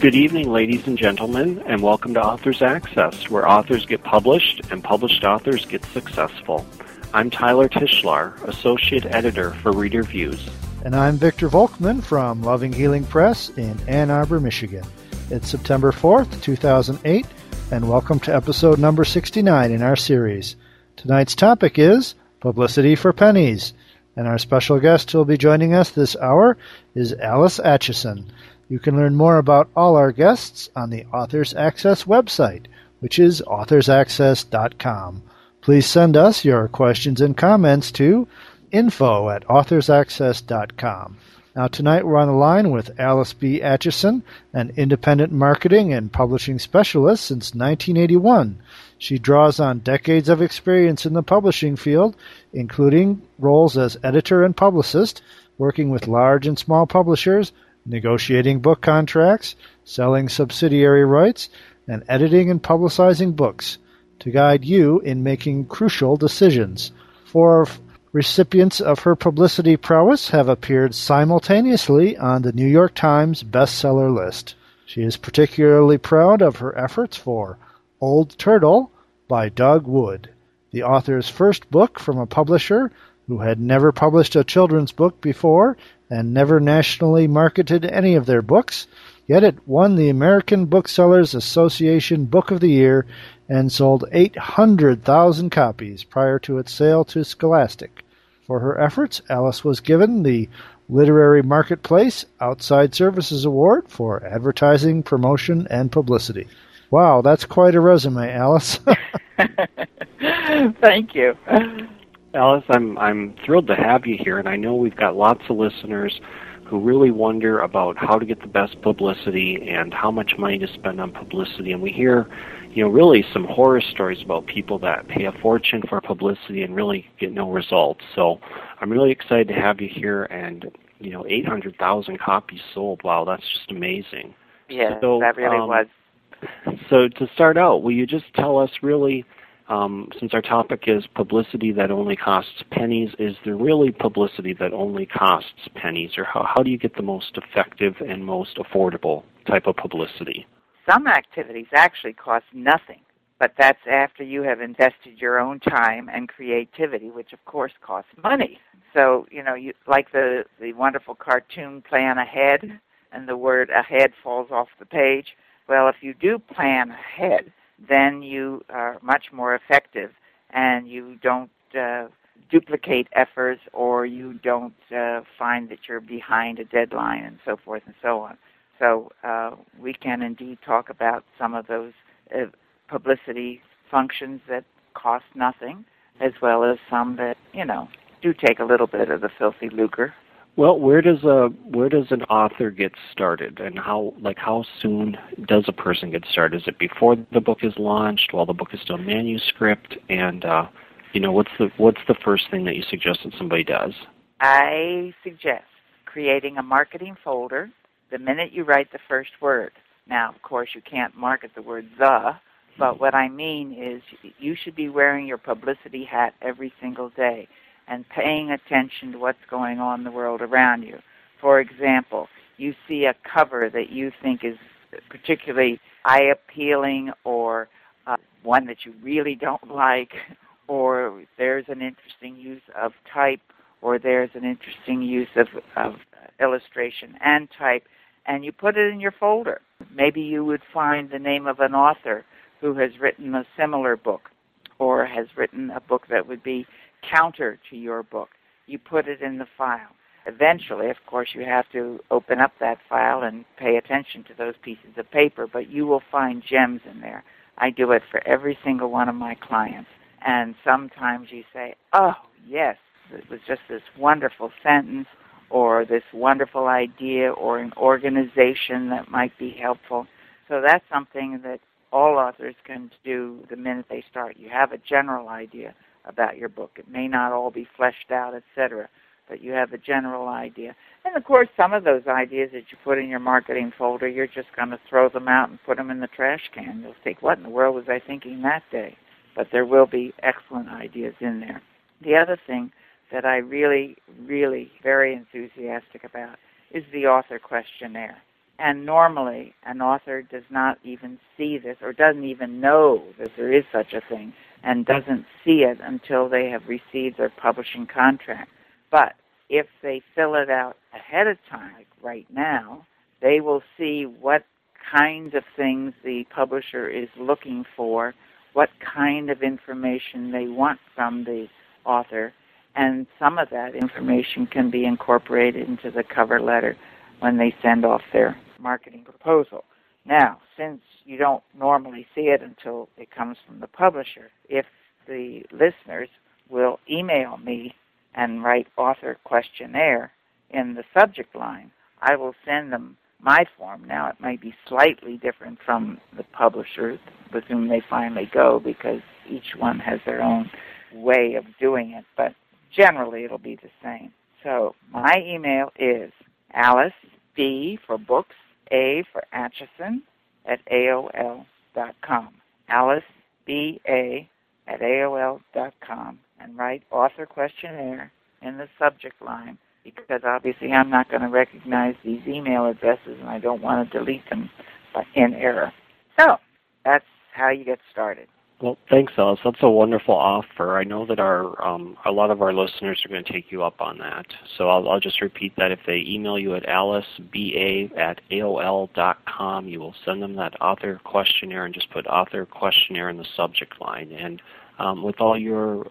Good evening, ladies and gentlemen, and welcome to Authors Access, where authors get published and published authors get successful. I'm Tyler Tichelaar, Associate Editor for Reader Views. And I'm Victor Volkman from Loving Healing Press in Ann Arbor, Michigan. It's September 4th, 2008, and welcome to episode number 69 in our series. Tonight's topic is Publicity for Pennies, and our special guest who will be joining us this hour is Alice Acheson. You can learn more about all our guests on the Authors Access website, which is authorsaccess.com. Please send us your questions and comments to info at authorsaccess.com. Now, tonight we're on the line with Alice B. Acheson, an independent marketing and publishing specialist since 1981. She draws on decades of experience in the publishing field, including roles as editor and publicist, working with large and small publishers, negotiating book contracts, selling subsidiary rights, and editing and publicizing books to guide you in making crucial decisions. Four recipients of her publicity prowess have appeared simultaneously on the New York Times bestseller list. She is particularly proud of her efforts for Old Turtle by Doug Wood, the author's first book from a publisher who had never published a children's book before and never nationally marketed any of their books, yet it won the American Booksellers Association Book of the Year and sold 800,000 copies prior to its sale to Scholastic. For her efforts, Alice was given the Literary Marketplace Outside Services Award for Advertising, Promotion, and Publicity. Wow, that's quite a resume, Alice. Thank you. Alice, I'm I'm thrilled to have you here, and I know we've got lots of listeners who really wonder about how to get the best publicity and how much money to spend on publicity. And we hear, you know, really some horror stories about people that pay a fortune for publicity and really get no results. So I'm really excited to have you here, and you know, 800,000 copies sold. Wow, that's just amazing. Yeah, so, that really um, was. So to start out, will you just tell us really? Um, since our topic is publicity that only costs pennies, is there really publicity that only costs pennies, or how, how do you get the most effective and most affordable type of publicity? Some activities actually cost nothing, but that's after you have invested your own time and creativity, which of course costs money. So, you know, you, like the, the wonderful cartoon Plan Ahead, and the word ahead falls off the page. Well, if you do plan ahead, then you are much more effective and you don't uh, duplicate efforts or you don't uh, find that you're behind a deadline and so forth and so on. So uh, we can indeed talk about some of those uh, publicity functions that cost nothing, as well as some that you know do take a little bit of the filthy lucre. Well, where does a where does an author get started, and how like how soon does a person get started? Is it before the book is launched, while the book is still manuscript, and uh, you know what's the what's the first thing that you suggest that somebody does? I suggest creating a marketing folder the minute you write the first word. Now, of course, you can't market the word the, but what I mean is you should be wearing your publicity hat every single day and paying attention to what's going on in the world around you. For example, you see a cover that you think is particularly eye appealing or uh, one that you really don't like, or there's an interesting use of type, or there's an interesting use of, of illustration and type, and you put it in your folder. Maybe you would find the name of an author who has written a similar book or has written a book that would be counter to your book. You put it in the file. Eventually, of course, you have to open up that file and pay attention to those pieces of paper, but you will find gems in there. I do it for every single one of my clients. And sometimes you say, oh, yes, it was just this wonderful sentence or this wonderful idea or an organization that might be helpful. So that's something that all authors can do the minute they start. You have a general idea about your book. It may not all be fleshed out, etc., but you have a general idea. And of course, some of those ideas that you put in your marketing folder, you're just going to throw them out and put them in the trash can. You'll think, what in the world was I thinking that day? But there will be excellent ideas in there. The other thing that I really, really very enthusiastic about is the author questionnaire. And normally, an author does not even see this or doesn't even know that there is such a thing and doesn't see it until they have received their publishing contract. But if they fill it out ahead of time, like right now, they will see what kinds of things the publisher is looking for, what kind of information they want from the author, and some of that information can be incorporated into the cover letter when they send off their marketing proposal. Now, since you don't normally see it until it comes from the publisher, if the listeners will email me and write author questionnaire in the subject line, I will send them my form. Now, it might be slightly different from the publisher with whom they finally go because each one has their own way of doing it, but generally it'll be the same. So my email is Alice B for books, A for Acheson at AOL.com. Alice B A at AOL.com and write author questionnaire in the subject line because obviously I'm not going to recognize these email addresses and I don't want to delete them in error. So that's how you get started. Well, thanks, Alice. That's a wonderful offer. I know that our um, a lot of our listeners are going to take you up on that. So I'll, I'll just repeat that. If they email you at aliceba at aol dot com, you will send them that author questionnaire and just put author questionnaire in the subject line. And um, with all your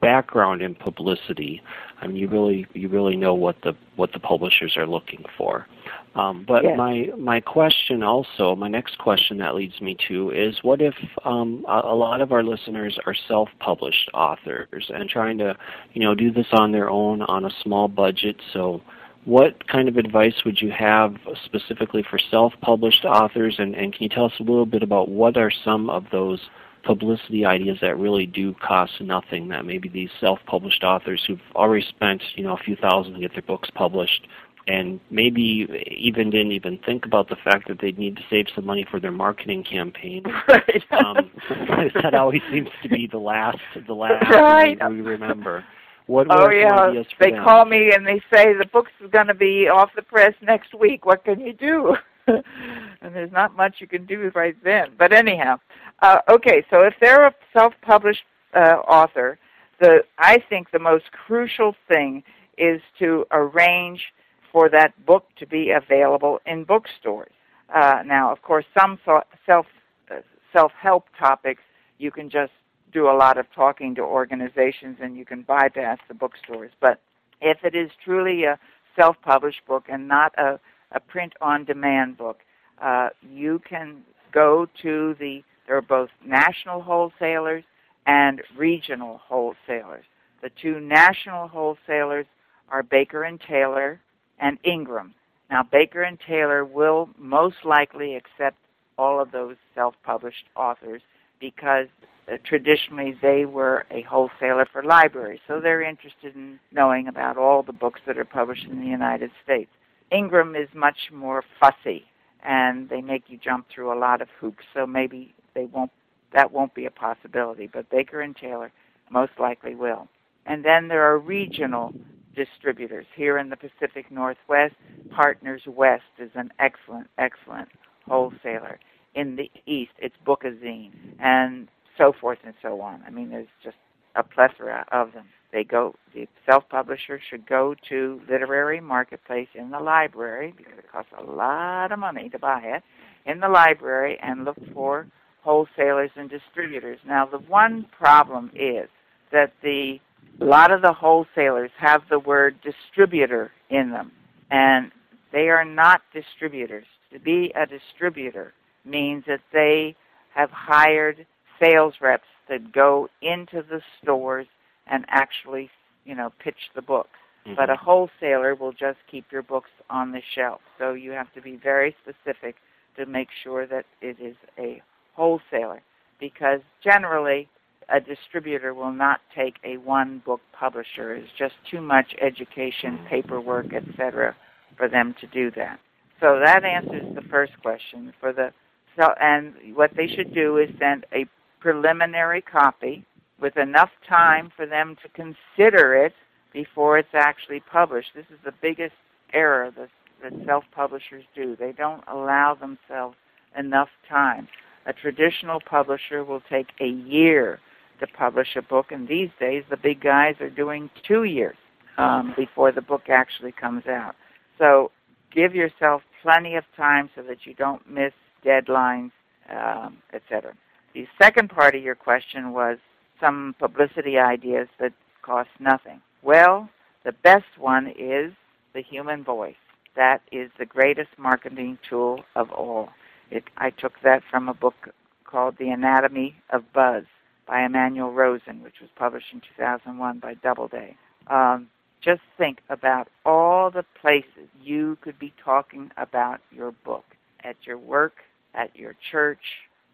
background in publicity, I mean, you really you really know what the what the publishers are looking for. Um, but yes. my my question also, my next question that leads me to is, what if um, a, a lot of our listeners are self-published authors and trying to, you know, do this on their own on a small budget? So, what kind of advice would you have specifically for self-published authors? And, and can you tell us a little bit about what are some of those publicity ideas that really do cost nothing that maybe these self-published authors who've already spent you know a few thousand to get their books published and maybe even didn't even think about the fact that they'd need to save some money for their marketing campaign. Right. um, that always seems to be the last, the last right. we remember. What oh yeah, they them? call me and they say the book's going to be off the press next week. What can you do? and there's not much you can do right then. But anyhow, uh, okay. So if they're a self-published uh, author, the I think the most crucial thing is to arrange for that book to be available in bookstores. Uh, now, of course, some self uh, self-help topics you can just do a lot of talking to organizations and you can bypass the bookstores. But if it is truly a self-published book and not a a print-on-demand book. Uh, you can go to the, there are both national wholesalers and regional wholesalers. The two national wholesalers are Baker and Taylor and Ingram. Now, Baker and Taylor will most likely accept all of those self-published authors because uh, traditionally they were a wholesaler for libraries, so they're interested in knowing about all the books that are published in the United States. Ingram is much more fussy, and they make you jump through a lot of hoops. So maybe they won't. That won't be a possibility. But Baker and Taylor most likely will. And then there are regional distributors here in the Pacific Northwest. Partners West is an excellent, excellent wholesaler. In the East, it's Bookazine, and so forth and so on. I mean, there's just a plethora of them they go the self-publisher should go to literary marketplace in the library because it costs a lot of money to buy it in the library and look for wholesalers and distributors. Now the one problem is that the a lot of the wholesalers have the word distributor in them and they are not distributors. To be a distributor means that they have hired sales reps that go into the stores and actually, you know, pitch the books. Mm-hmm. But a wholesaler will just keep your books on the shelf. So you have to be very specific to make sure that it is a wholesaler because generally a distributor will not take a one book publisher. It's just too much education, paperwork, etc. for them to do that. So that answers the first question for the so and what they should do is send a preliminary copy with enough time for them to consider it before it's actually published. This is the biggest error that that self-publishers do. They don't allow themselves enough time. A traditional publisher will take a year to publish a book, and these days the big guys are doing two years um, before the book actually comes out. So give yourself plenty of time so that you don't miss deadlines, um, etc. The second part of your question was some publicity ideas that cost nothing. Well, the best one is the human voice. That is the greatest marketing tool of all. It, I took that from a book called The Anatomy of Buzz by Emanuel Rosen, which was published in 2001 by Doubleday. Um, just think about all the places you could be talking about your book at your work, at your church,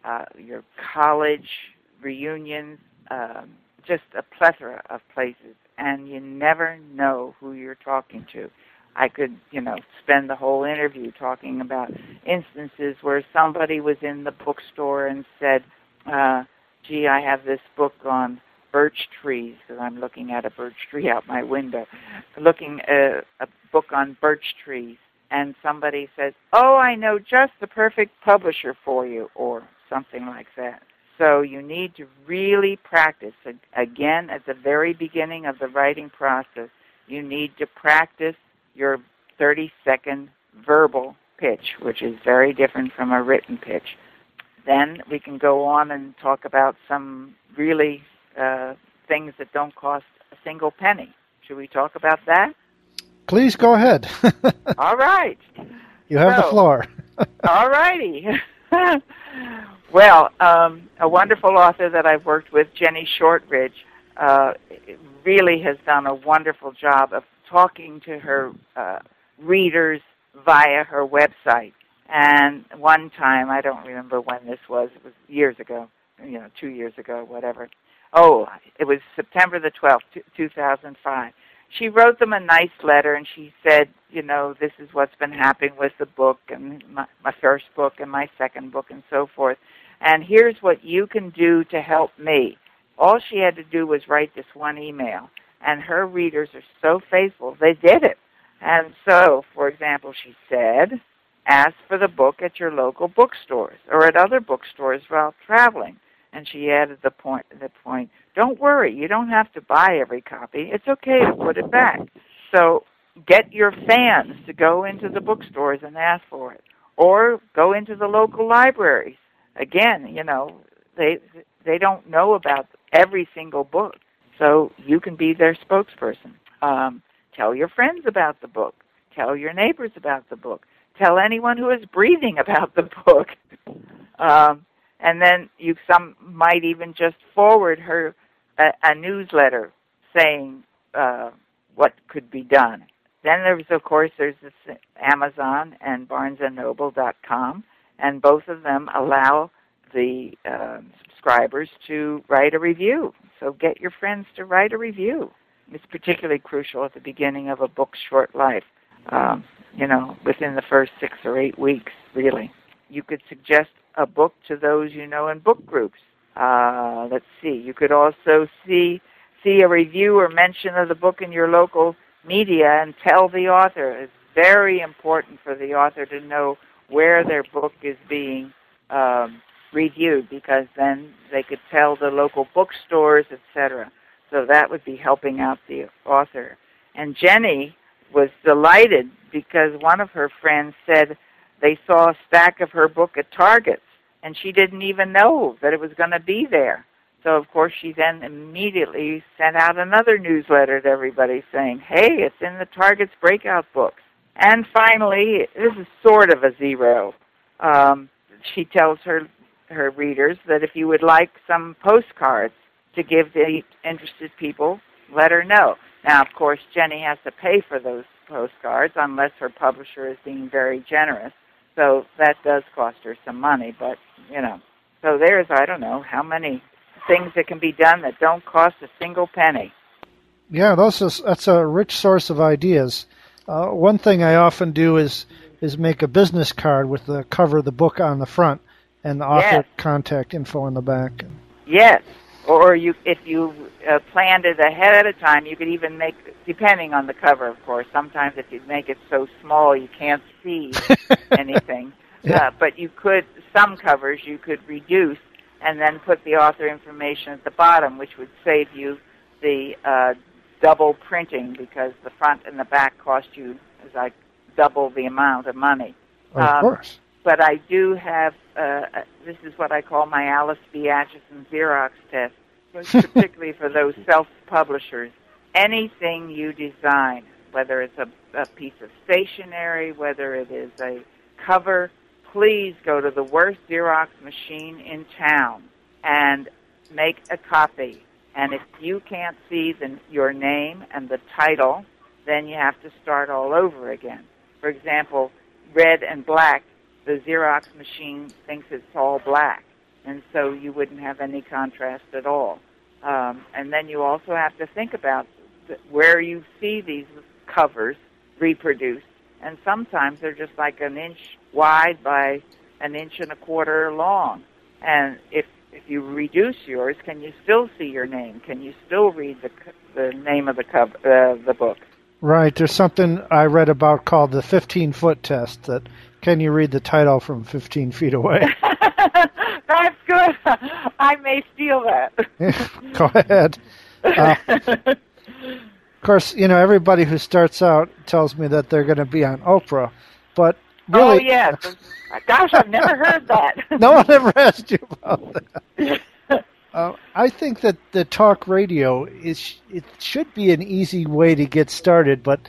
uh, your college reunions, um, just a plethora of places, and you never know who you're talking to. I could, you know, spend the whole interview talking about instances where somebody was in the bookstore and said, uh, "Gee, I have this book on birch trees because I'm looking at a birch tree out my window, looking at uh, a book on birch trees." And somebody says, "Oh, I know just the perfect publisher for you," or something like that. So you need to really practice. Again, at the very beginning of the writing process, you need to practice your 30 second verbal pitch, which is very different from a written pitch. Then we can go on and talk about some really uh, things that don't cost a single penny. Should we talk about that? Please go ahead. all right. You have so, the floor. all righty. well, um, a wonderful author that I've worked with, Jennie Shortridge, uh, really has done a wonderful job of talking to her uh, readers via her website. And one time, I don't remember when this was, it was years ago, you know, two years ago, whatever. Oh, it was September the 12th, 2005. She wrote them a nice letter and she said, you know, this is what's been happening with the book and my, my first book and my second book and so forth. And here's what you can do to help me. All she had to do was write this one email and her readers are so faithful, they did it. And so, for example, she said, ask for the book at your local bookstores or at other bookstores while traveling. And she added the point, the point, don't worry, you don't have to buy every copy. It's okay to put it back. So get your fans to go into the bookstores and ask for it. Or go into the local libraries. Again, you know, they they don't know about every single book. So you can be their spokesperson. Um, tell your friends about the book. Tell your neighbors about the book. Tell anyone who is breathing about the book. Um, and then you some might even just forward her a, a newsletter saying uh, what could be done. Then there's of course there's this Amazon and BarnesandNoble.com, and both of them allow the uh, subscribers to write a review. So get your friends to write a review. It's particularly crucial at the beginning of a book's short life. Um, you know, within the first six or eight weeks, really. You could suggest a book to those you know in book groups. Uh, let's see. You could also see see a review or mention of the book in your local media and tell the author. It's very important for the author to know where their book is being um, reviewed because then they could tell the local bookstores, etc. So that would be helping out the author. And Jennie was delighted because one of her friends said they saw a stack of her book at Target and she didn't even know that it was going to be there. So of course she then immediately sent out another newsletter to everybody saying, "Hey, it's in the Target's breakout books." And finally, this is sort of a zero. Um, she tells her her readers that if you would like some postcards to give to interested people, let her know. Now, of course, Jennie has to pay for those postcards unless her publisher is being very generous. So that does cost her some money, but you know. So there's I don't know how many things that can be done that don't cost a single penny. Yeah, those is, that's a rich source of ideas. Uh, one thing I often do is is make a business card with the cover of the book on the front and the author yes. contact info in the back. Yes, or you if you uh, planned it ahead of time, you could even make, depending on the cover, of course. Sometimes if you make it so small you can't see anything, yeah. uh, but you could some covers you could reduce and then put the author information at the bottom, which would save you the uh, double printing because the front and the back cost you like double the amount of money. Of um, course. But I do have uh, this is what I call my Alice B. Acheson Xerox test, particularly for those self-publishers. Anything you design, whether it's a, a piece of stationery, whether it is a cover, please go to the worst Xerox machine in town and make a copy. And if you can't see the, your name and the title, then you have to start all over again. For example, red and black, the Xerox machine thinks it's all black, and so you wouldn't have any contrast at all. Um, and then you also have to think about where you see these covers reproduced, and sometimes they're just like an inch wide by an inch and a quarter long. And if if you reduce yours, can you still see your name? Can you still read the the name of the cover uh, the book? Right. There's something I read about called the 15 foot test. That can you read the title from 15 feet away? That's good. I may steal that. Go ahead. Uh, of course, you know everybody who starts out tells me that they're going to be on Oprah, but really, oh yes. Gosh, I've never heard that. no one ever asked you about that. Uh, I think that the talk radio is it should be an easy way to get started, but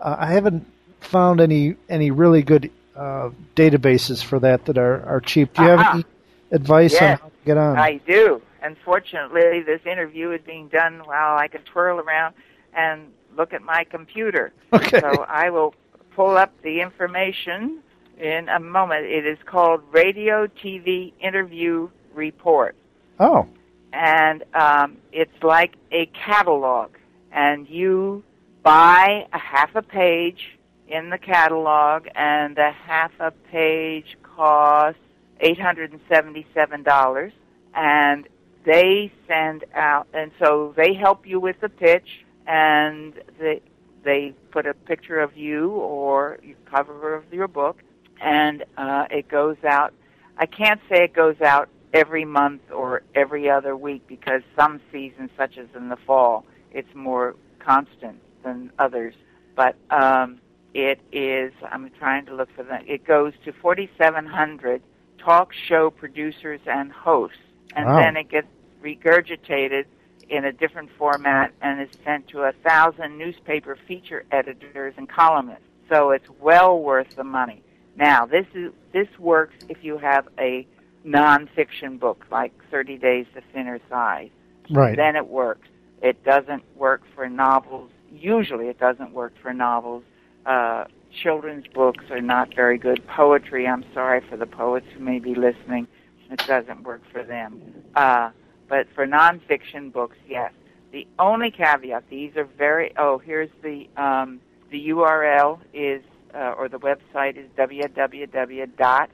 uh, I haven't found any any really good uh, databases for that that are, are cheap. Do you have uh-huh. any advice yes, on how to get on? I do. Unfortunately, this interview is being done while I can twirl around and look at my computer. Okay. So I will pull up the information in a moment. It is called Radio TV Interview Report. Oh and um, it's like a catalog, and you buy a half a page in the catalog, and a half a page costs eight hundred and seventy-seven dollars, and they send out, and so they help you with the pitch, and they they put a picture of you or your cover of your book, and uh, it goes out. I can't say it goes out every month or every other week because some seasons, such as in the fall, it's more constant than others. But um, it is, I'm trying to look for that, it goes to 4,700 talk show producers and hosts, and wow. then it gets regurgitated in a different format and is sent to a thousand newspaper feature editors and columnists. So it's well worth the money. Now, this is this works if you have a nonfiction book like 30 Days to Thinner Thighs. Right. Then it works. It doesn't work for novels. Usually it doesn't work for novels. Uh, children's books are not very good. Poetry, I'm sorry for the poets who may be listening. It doesn't work for them. Uh, but for nonfiction books, yes. The only caveat, these are very, oh, here's the, um, the URL is, uh, or the website is www.r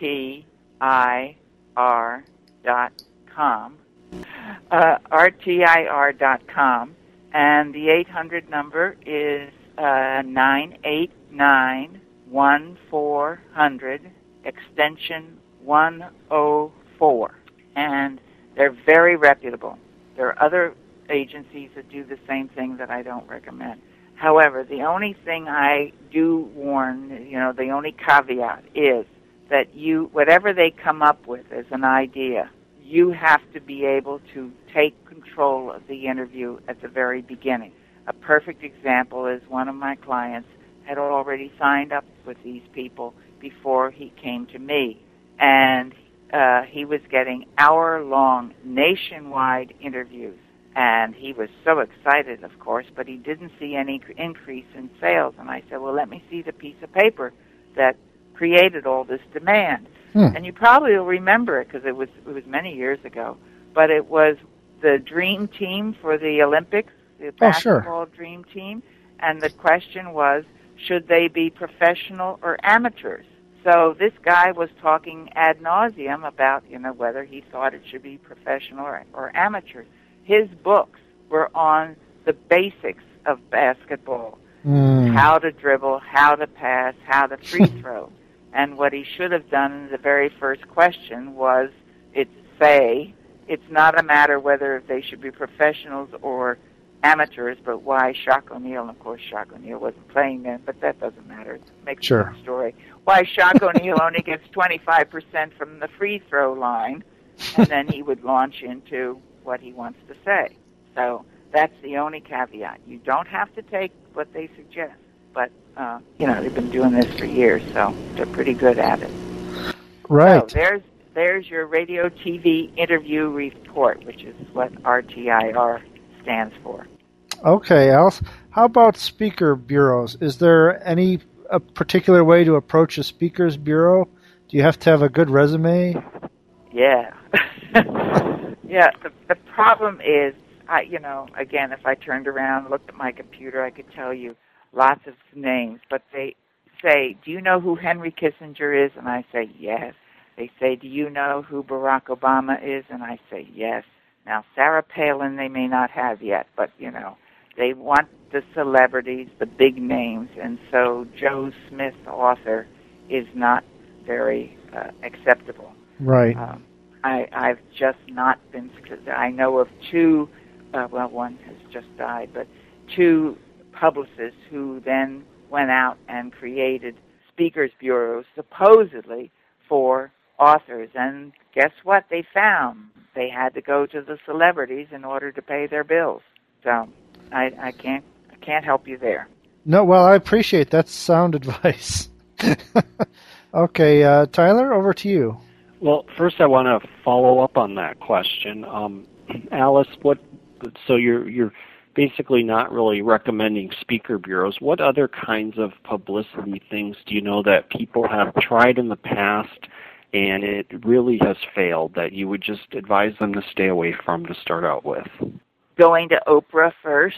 R-T-I-R dot com, uh, R-T-I-R dot com, and the 800 number is uh, 989-1400, extension 104, and they're very reputable. There are other agencies that do the same thing that I don't recommend. However, the only thing I do warn, you know, the only caveat is that you, whatever they come up with as an idea, you have to be able to take control of the interview at the very beginning. A perfect example is one of my clients had already signed up with these people before he came to me. And uh, he was getting hour long nationwide interviews. And he was so excited, of course, but he didn't see any increase in sales. And I said, Well, let me see the piece of paper that created all this demand. Hmm. And you probably will remember it because it was it was many years ago. But it was the dream team for the Olympics, the basketball oh, sure. dream team, and the question was, should they be professional or amateurs? So this guy was talking ad nauseum about you know whether he thought it should be professional or, or amateur. his books were on the basics of basketball Mm. how to dribble, how to pass, how to free throw. And what he should have done in the very first question was it say it's not a matter whether they should be professionals or amateurs, but why Shaq O'Neal, and of course Shaq O'Neal wasn't playing then, but that doesn't matter. It makes Sure. a story. Why Shaq O'Neal only gets 25% from the free throw line, and then he would launch into what he wants to say. So that's the only caveat. You don't have to take what they suggest, but uh, you know they've been doing this for years, so they're pretty good at it. Right. So there's there's your radio TV interview report, which is what RTIR stands for. Okay, Alice. How about speaker bureaus? Is there any a particular way to approach a speaker's bureau? Do you have to have a good resume? Yeah, yeah. The, the problem is, I you know, again, if I turned around, and looked at my computer, I could tell you lots of names, but they say, "Do you know who Henry Kissinger is?" And I say, "Yes." They say, "Do you know who Barack Obama is?" And I say, "Yes." Now, Sarah Palin, they may not have yet, but you know, they want the celebrities, the big names, and so Joe Smith, author, is not very uh, acceptable. Right. Um, I, I've just not been. I know of two. Uh, well, one has just died, but two publicists who then went out and created speakers bureaus supposedly for authors. And guess what? They found they had to go to the celebrities in order to pay their bills. So I, I can't. I can't help you there. No, well, I appreciate that sound advice. okay, uh, Tyler, over to you. Well, first I want to follow up on that question, um, Alice. What? So you're you're basically not really recommending speaker bureaus. What other kinds of publicity things do you know that people have tried in the past and it really has failed that you would just advise them to stay away from to start out with? Going to Oprah first.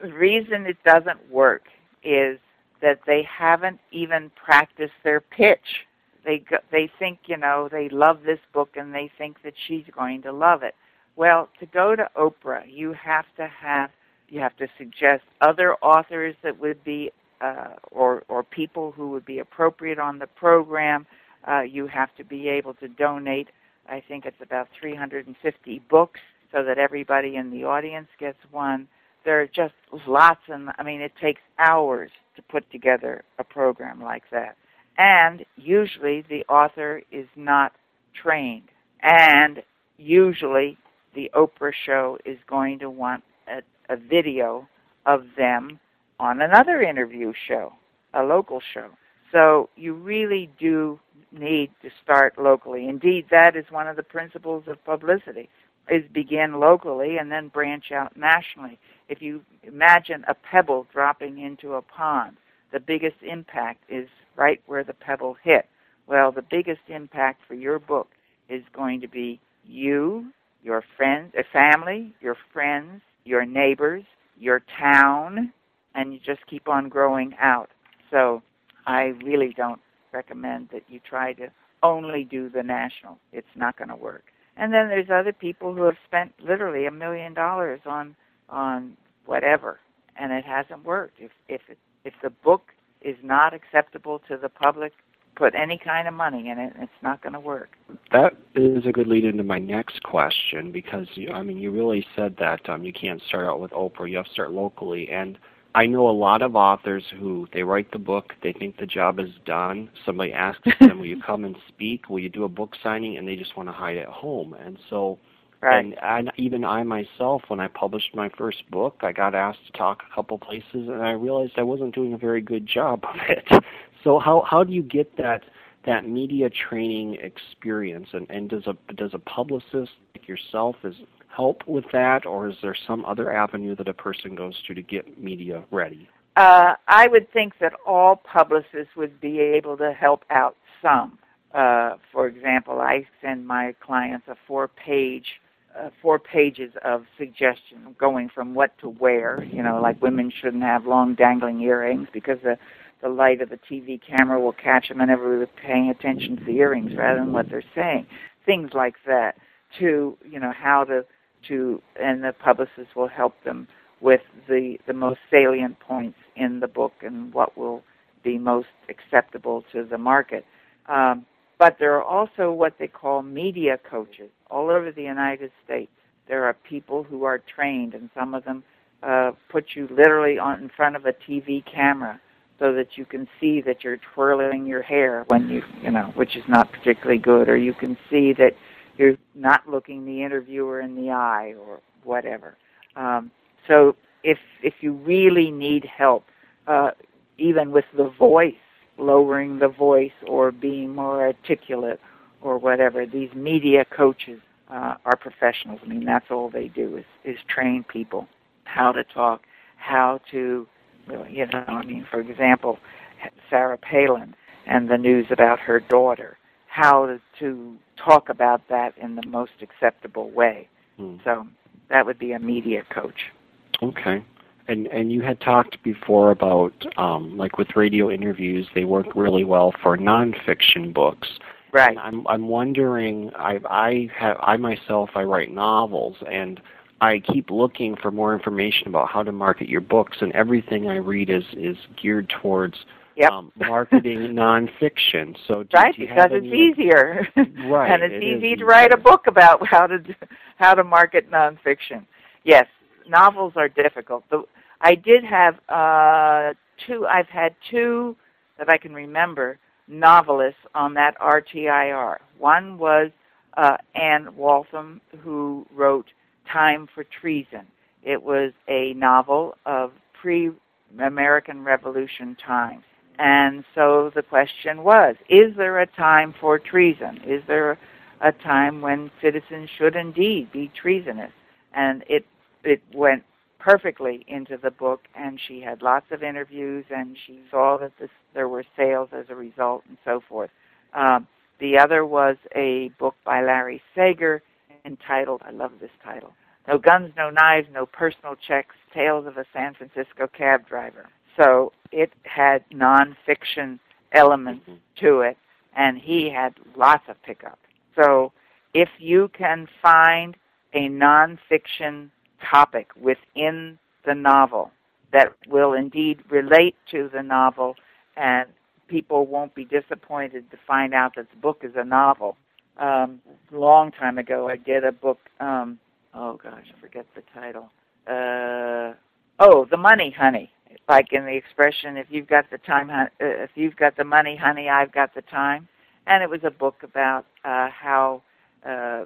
The reason it doesn't work is that they haven't even practiced their pitch. They they think you know they love this book and they think that she's going to love it. Well, to go to Oprah, you have to have you have to suggest other authors that would be uh, or or people who would be appropriate on the program. Uh, you have to be able to donate. I think it's about 350 books so that everybody in the audience gets one. There are just lots, and I mean, it takes hours to put together a program like that. And usually the author is not trained. And usually the Oprah show is going to want a, a video of them on another interview show, a local show. So you really do need to start locally. Indeed, that is one of the principles of publicity is begin locally and then branch out nationally. If you imagine a pebble dropping into a pond, the biggest impact is right where the pebble hit. Well, the biggest impact for your book is going to be you, your friends, a family, your friends, your neighbors, your town, and you just keep on growing out. So I really don't recommend that you try to only do the national. It's not going to work. And then there's other people who have spent literally a million dollars on on whatever, and it hasn't worked. If if it, if the book is not acceptable to the public, put any kind of money in it, it's not going to work. That is a good lead into my next question because you, I mean you really said that um, you can't start out with Oprah. You have to start locally, and I know a lot of authors who they write the book, they think the job is done. Somebody asks them, "Will you come and speak? Will you do a book signing?" and they just want to hide at home. And so, Right. and I, even I myself, when I published my first book, I got asked to talk a couple places, and I realized I wasn't doing a very good job of it. So how how do you get that that media training experience, and and does a does a publicist like yourself is help with that, or is there some other avenue that a person goes to to get media ready? Uh, I would think that all publicists would be able to help out some. Uh, for example, I send my clients a four-page, uh, four pages of suggestion going from what to wear. You know, like women shouldn't have long dangling earrings because the the light of the TV camera will catch them and everybody's paying attention to the earrings rather than what they're saying. Things like that. To you know how to to, and the publicist will help them with the the most salient points in the book and what will be most acceptable to the market. Um, but there are also what they call media coaches all over the United States. There are people who are trained, and some of them uh, put you literally on in front of a TV camera so that you can see that you're twirling your hair when you, you know, which is not particularly good, or you can see that you're not looking the interviewer in the eye, or whatever. Um, so if if you really need help, uh, even with the voice lowering the voice or being more articulate or whatever. These media coaches uh, are professionals. I mean, that's all they do is, is train people how to talk, how to, you know, I mean, for example, Sarah Palin and the news about her daughter, how to, talk about that in the most acceptable way. Hmm. So that would be a media coach. Okay. And and you had talked before about um, like with radio interviews, they work really well for nonfiction books. Right. And I'm I'm wondering. I I have I myself I write novels and. I keep looking for more information about how to market your books, and everything I read is is geared towards yep. um, marketing nonfiction. So right, because it's easier, right? and it's it easy to write a book about how to how to market nonfiction. Yes, novels are difficult. The, I did have uh, two. I've had two that I can remember novelists on that RTIR. One was uh, Ann Waltham, who wrote Time for Treason. It was a novel of pre-American Revolution times. And so the question was, is there a time for treason? Is there a time when citizens should indeed be treasonous? And it it went perfectly into the book, and she had lots of interviews, and she saw that this, there were sales as a result, and so forth. Um, the other was a book by Larry Sager entitled, I love this title, No Guns, No Knives, No Personal Checks, Tales of a San Francisco Cab Driver. So it had nonfiction elements mm-hmm. to it, and he had lots of pickup. So if you can find a nonfiction topic within the novel that will indeed relate to the novel, and people won't be disappointed to find out that the book is a novel. Um, long time ago, I did a book. Um, oh gosh, I forget the title. Uh, oh, the money, honey. Like in the expression, if you've got the time, uh, if you've got the money, honey, I've got the time. And it was a book about uh, how uh,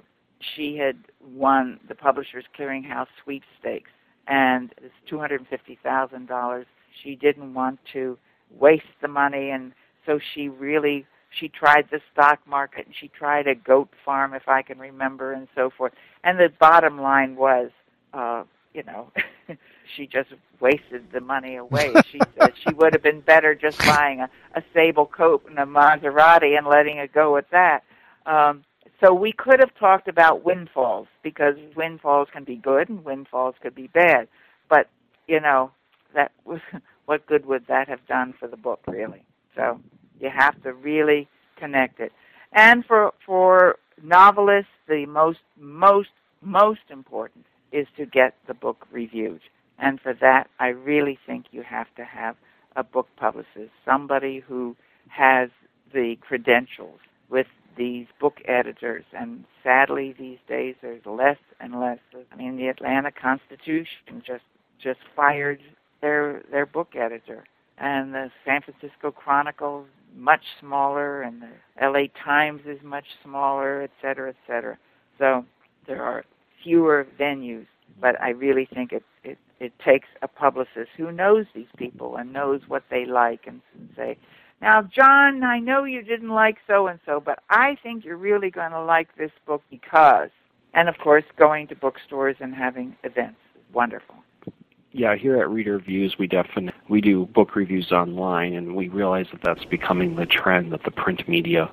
she had won the Publishers Clearinghouse sweepstakes, and it's two hundred and fifty thousand dollars. She didn't want to waste the money, and so she really she tried the stock market and she tried a goat farm, if I can remember, and so forth. And the bottom line was, uh, you know, she just wasted the money away. She said she would have been better just buying a, a sable coat and a Maserati and letting it go at that. Um, so we could have talked about windfalls because windfalls can be good and windfalls could be bad. But, you know, that was what good would that have done for the book really? So you have to really connect it. And for for novelists, the most most most important is to get the book reviewed. And for that, I really think you have to have a book publicist, somebody who has the credentials with these book editors, and sadly these days there's less and less. I mean, the Atlanta Constitution just just fired their their book editor, and the San Francisco Chronicle much smaller, and the L.A. Times is much smaller, et cetera, et cetera. So there are fewer venues, but I really think it it it takes a publicist who knows these people and knows what they like and, and say, now, John, I know you didn't like so and so, but I think you're really going to like this book because. And of course, going to bookstores and having events is wonderful. Yeah, here at Reader Views, we definitely we do book reviews online, and we realize that that's becoming the trend. That the print media,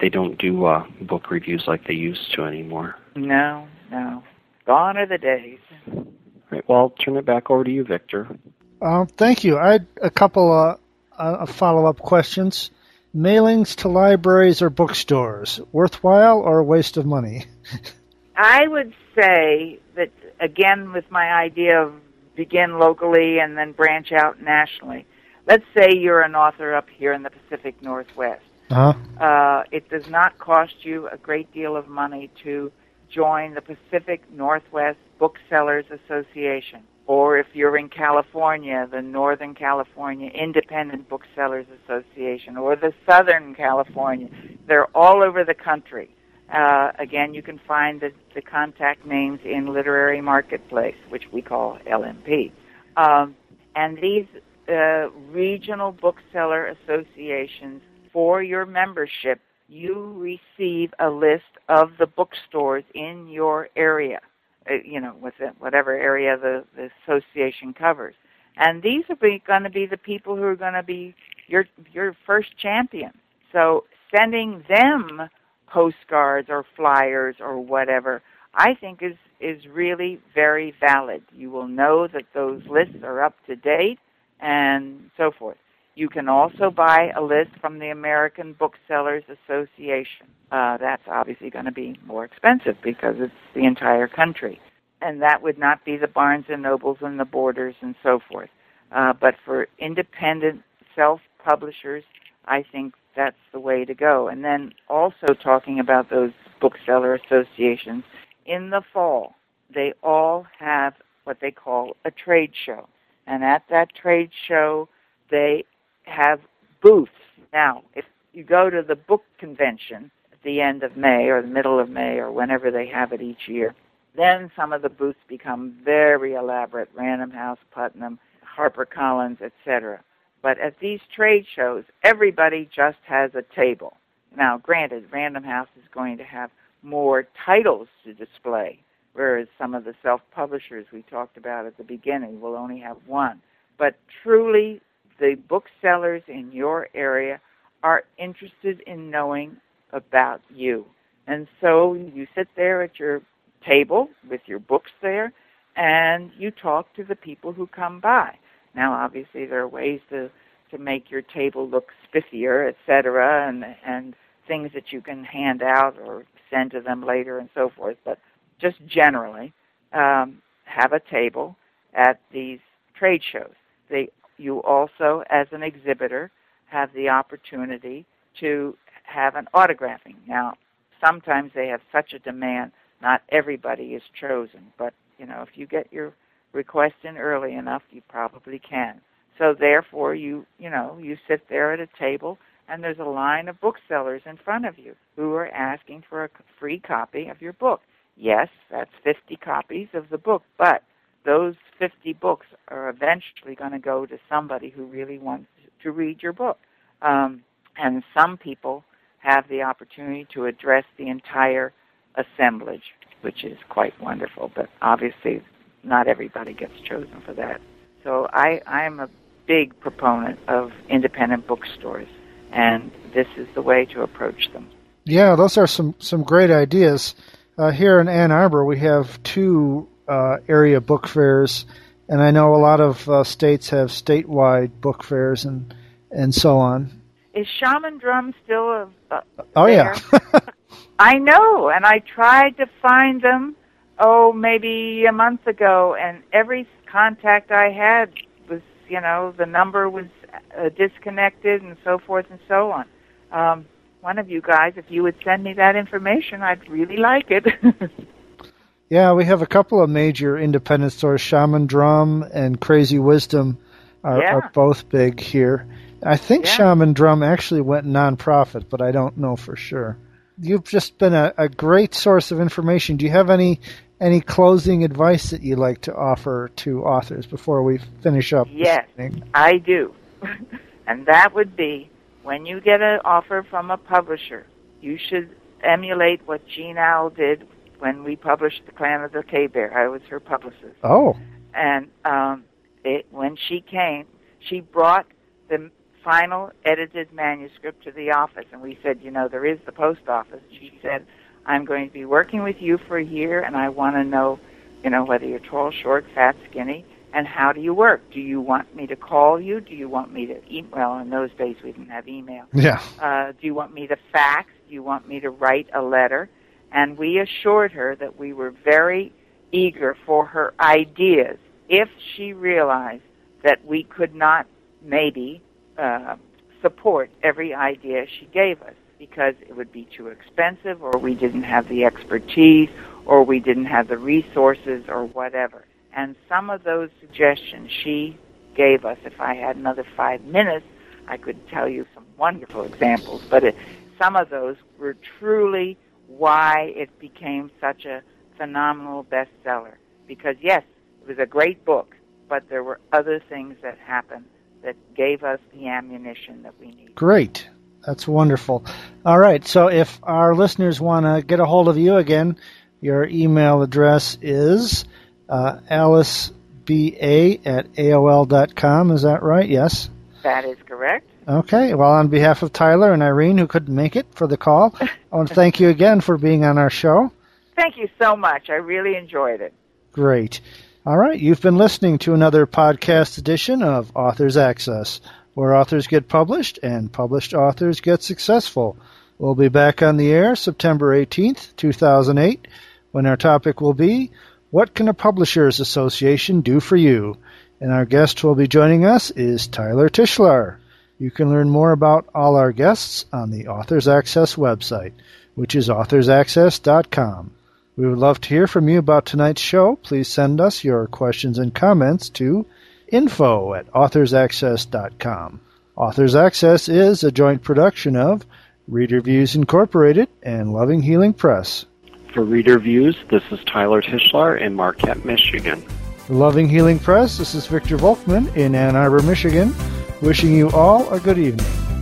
they don't do uh, book reviews like they used to anymore. No, no, gone are the days. Right. Well, I'll turn it back over to you, Victor. Uh, thank you. I had a couple of uh, follow-up questions. Mailings to libraries or bookstores, worthwhile or a waste of money? I would say that again with my idea of begin locally and then branch out nationally. Let's say you're an author up here in the Pacific Northwest. Uh-huh. Uh, it does not cost you a great deal of money to join the Pacific Northwest Booksellers Association. Or if you're in California, the Northern California Independent Booksellers Association, or the Southern California. They're all over the country. Uh, again, you can find the, the, contact names in Literary Marketplace, which we call LMP. Um, and these uh, regional bookseller associations, for your membership, you receive a list of the bookstores in your area, uh, you know, within whatever area the, the association covers. And these are going to be the people who are going to be your your first champion. So sending them postcards or flyers or whatever, I think is is really very valid. You will know that those lists are up to date and so forth. You can also buy a list from the American Booksellers Association. Uh, that's obviously going to be more expensive because it's the entire country, and that would not be the Barnes and Nobles and the Borders and so forth. Uh, but for independent self-publishers, I think that's the way to go. And then also talking about those bookseller associations, in the fall, they all have what they call a trade show. And at that trade show, they have booths. Now, if you go to the book convention at the end of May or the middle of May or whenever they have it each year, then some of the booths become very elaborate, Random House, Putnam, HarperCollins, etc. But at these trade shows, everybody just has a table. Now, granted, Random House is going to have more titles to display, whereas some of the self-publishers we talked about at the beginning will only have one. But truly, the booksellers in your area are interested in knowing about you. And so you sit there at your table with your books there and you talk to the people who come by. Now, obviously, there are ways to to make your table look spiffier, etc., and and things that you can hand out or send to them later and so forth. But just generally, um, have a table at these trade shows. They you also, as an exhibitor, have the opportunity to have an autographing. Now, sometimes they have such a demand, not everybody is chosen, but you know, if you get your request in early enough, you probably can. So therefore, you you know, you sit there at a table and there's a line of booksellers in front of you who are asking for a free copy of your book. Yes, that's 50 copies of the book, but those 50 books are eventually going to go to somebody who really wants to read your book. Um, and some people have the opportunity to address the entire assemblage, which is quite wonderful. But obviously, not everybody gets chosen for that. So I, I'm a big proponent of independent bookstores, and this is the way to approach them. Yeah, those are some, some great ideas. Uh, here in Ann Arbor, we have two uh, area book fairs, and I know a lot of uh, states have statewide book fairs and and so on. Is Shaman Drum still a? Uh, oh there? yeah. I know, and I tried to find them. Oh, maybe a month ago, and every contact I had was, you know, the number was uh, disconnected, and so forth and so on. Um, one of you guys, if you would send me that information, I'd really like it. Yeah, we have a couple of major independent stores. Shaman Drum and Crazy Wisdom are, yeah. are both big here. I think yeah. Shaman Drum actually went nonprofit, but I don't know for sure. You've just been a, a great source of information. Do you have any any closing advice that you'd like to offer to authors before we finish up? Yes, I do. and that would be when you get an offer from a publisher, you should emulate what Jean Auel did when we published The Clan of the Cave Bear. I was her publicist. Oh. And um, it, when she came, she brought the final edited manuscript to the office, and we said, you know, there is the post office. She said, I'm going to be working with you for a year, and I want to know, you know, whether you're tall, short, fat, skinny, and how do you work? Do you want me to call you? Do you want me to email? Well, in those days we didn't have email. Yeah. Uh, do you want me to fax? Do you want me to write a letter? And we assured her that we were very eager for her ideas if she realized that we could not maybe uh, support every idea she gave us because it would be too expensive or we didn't have the expertise or we didn't have the resources or whatever. And some of those suggestions she gave us, if I had another five minutes, I could tell you some wonderful examples, but it, some of those were truly why it became such a phenomenal bestseller. Because yes, it was a great book, but there were other things that happened that gave us the ammunition that we need. Great. That's wonderful. All right. So if our listeners want to get a hold of you again, your email address is uh, aliceba at aol.com. Is that right? Yes? That is correct. Okay. Well, on behalf of Tyler and Irene, who couldn't make it for the call, I want to thank you again for being on our show. Thank you so much. I really enjoyed it. Great. All right. You've been listening to another podcast edition of Authors Access, where authors get published and published authors get successful. We'll be back on the air September 18th, 2008, when our topic will be What Can a Publishers Association Do for You? And our guest who will be joining us is Tyler Tichelaar. You can learn more about all our guests on the Authors Access website, which is authorsaccess.com. We would love to hear from you about tonight's show. Please send us your questions and comments to info at authorsaccess.com. Authors Access is a joint production of Reader Views Incorporated and Loving Healing Press. For Reader Views, this is Tyler Tichelaar in Marquette, Michigan. For Loving Healing Press, this is Victor Volkman in Ann Arbor, Michigan, wishing you all a good evening.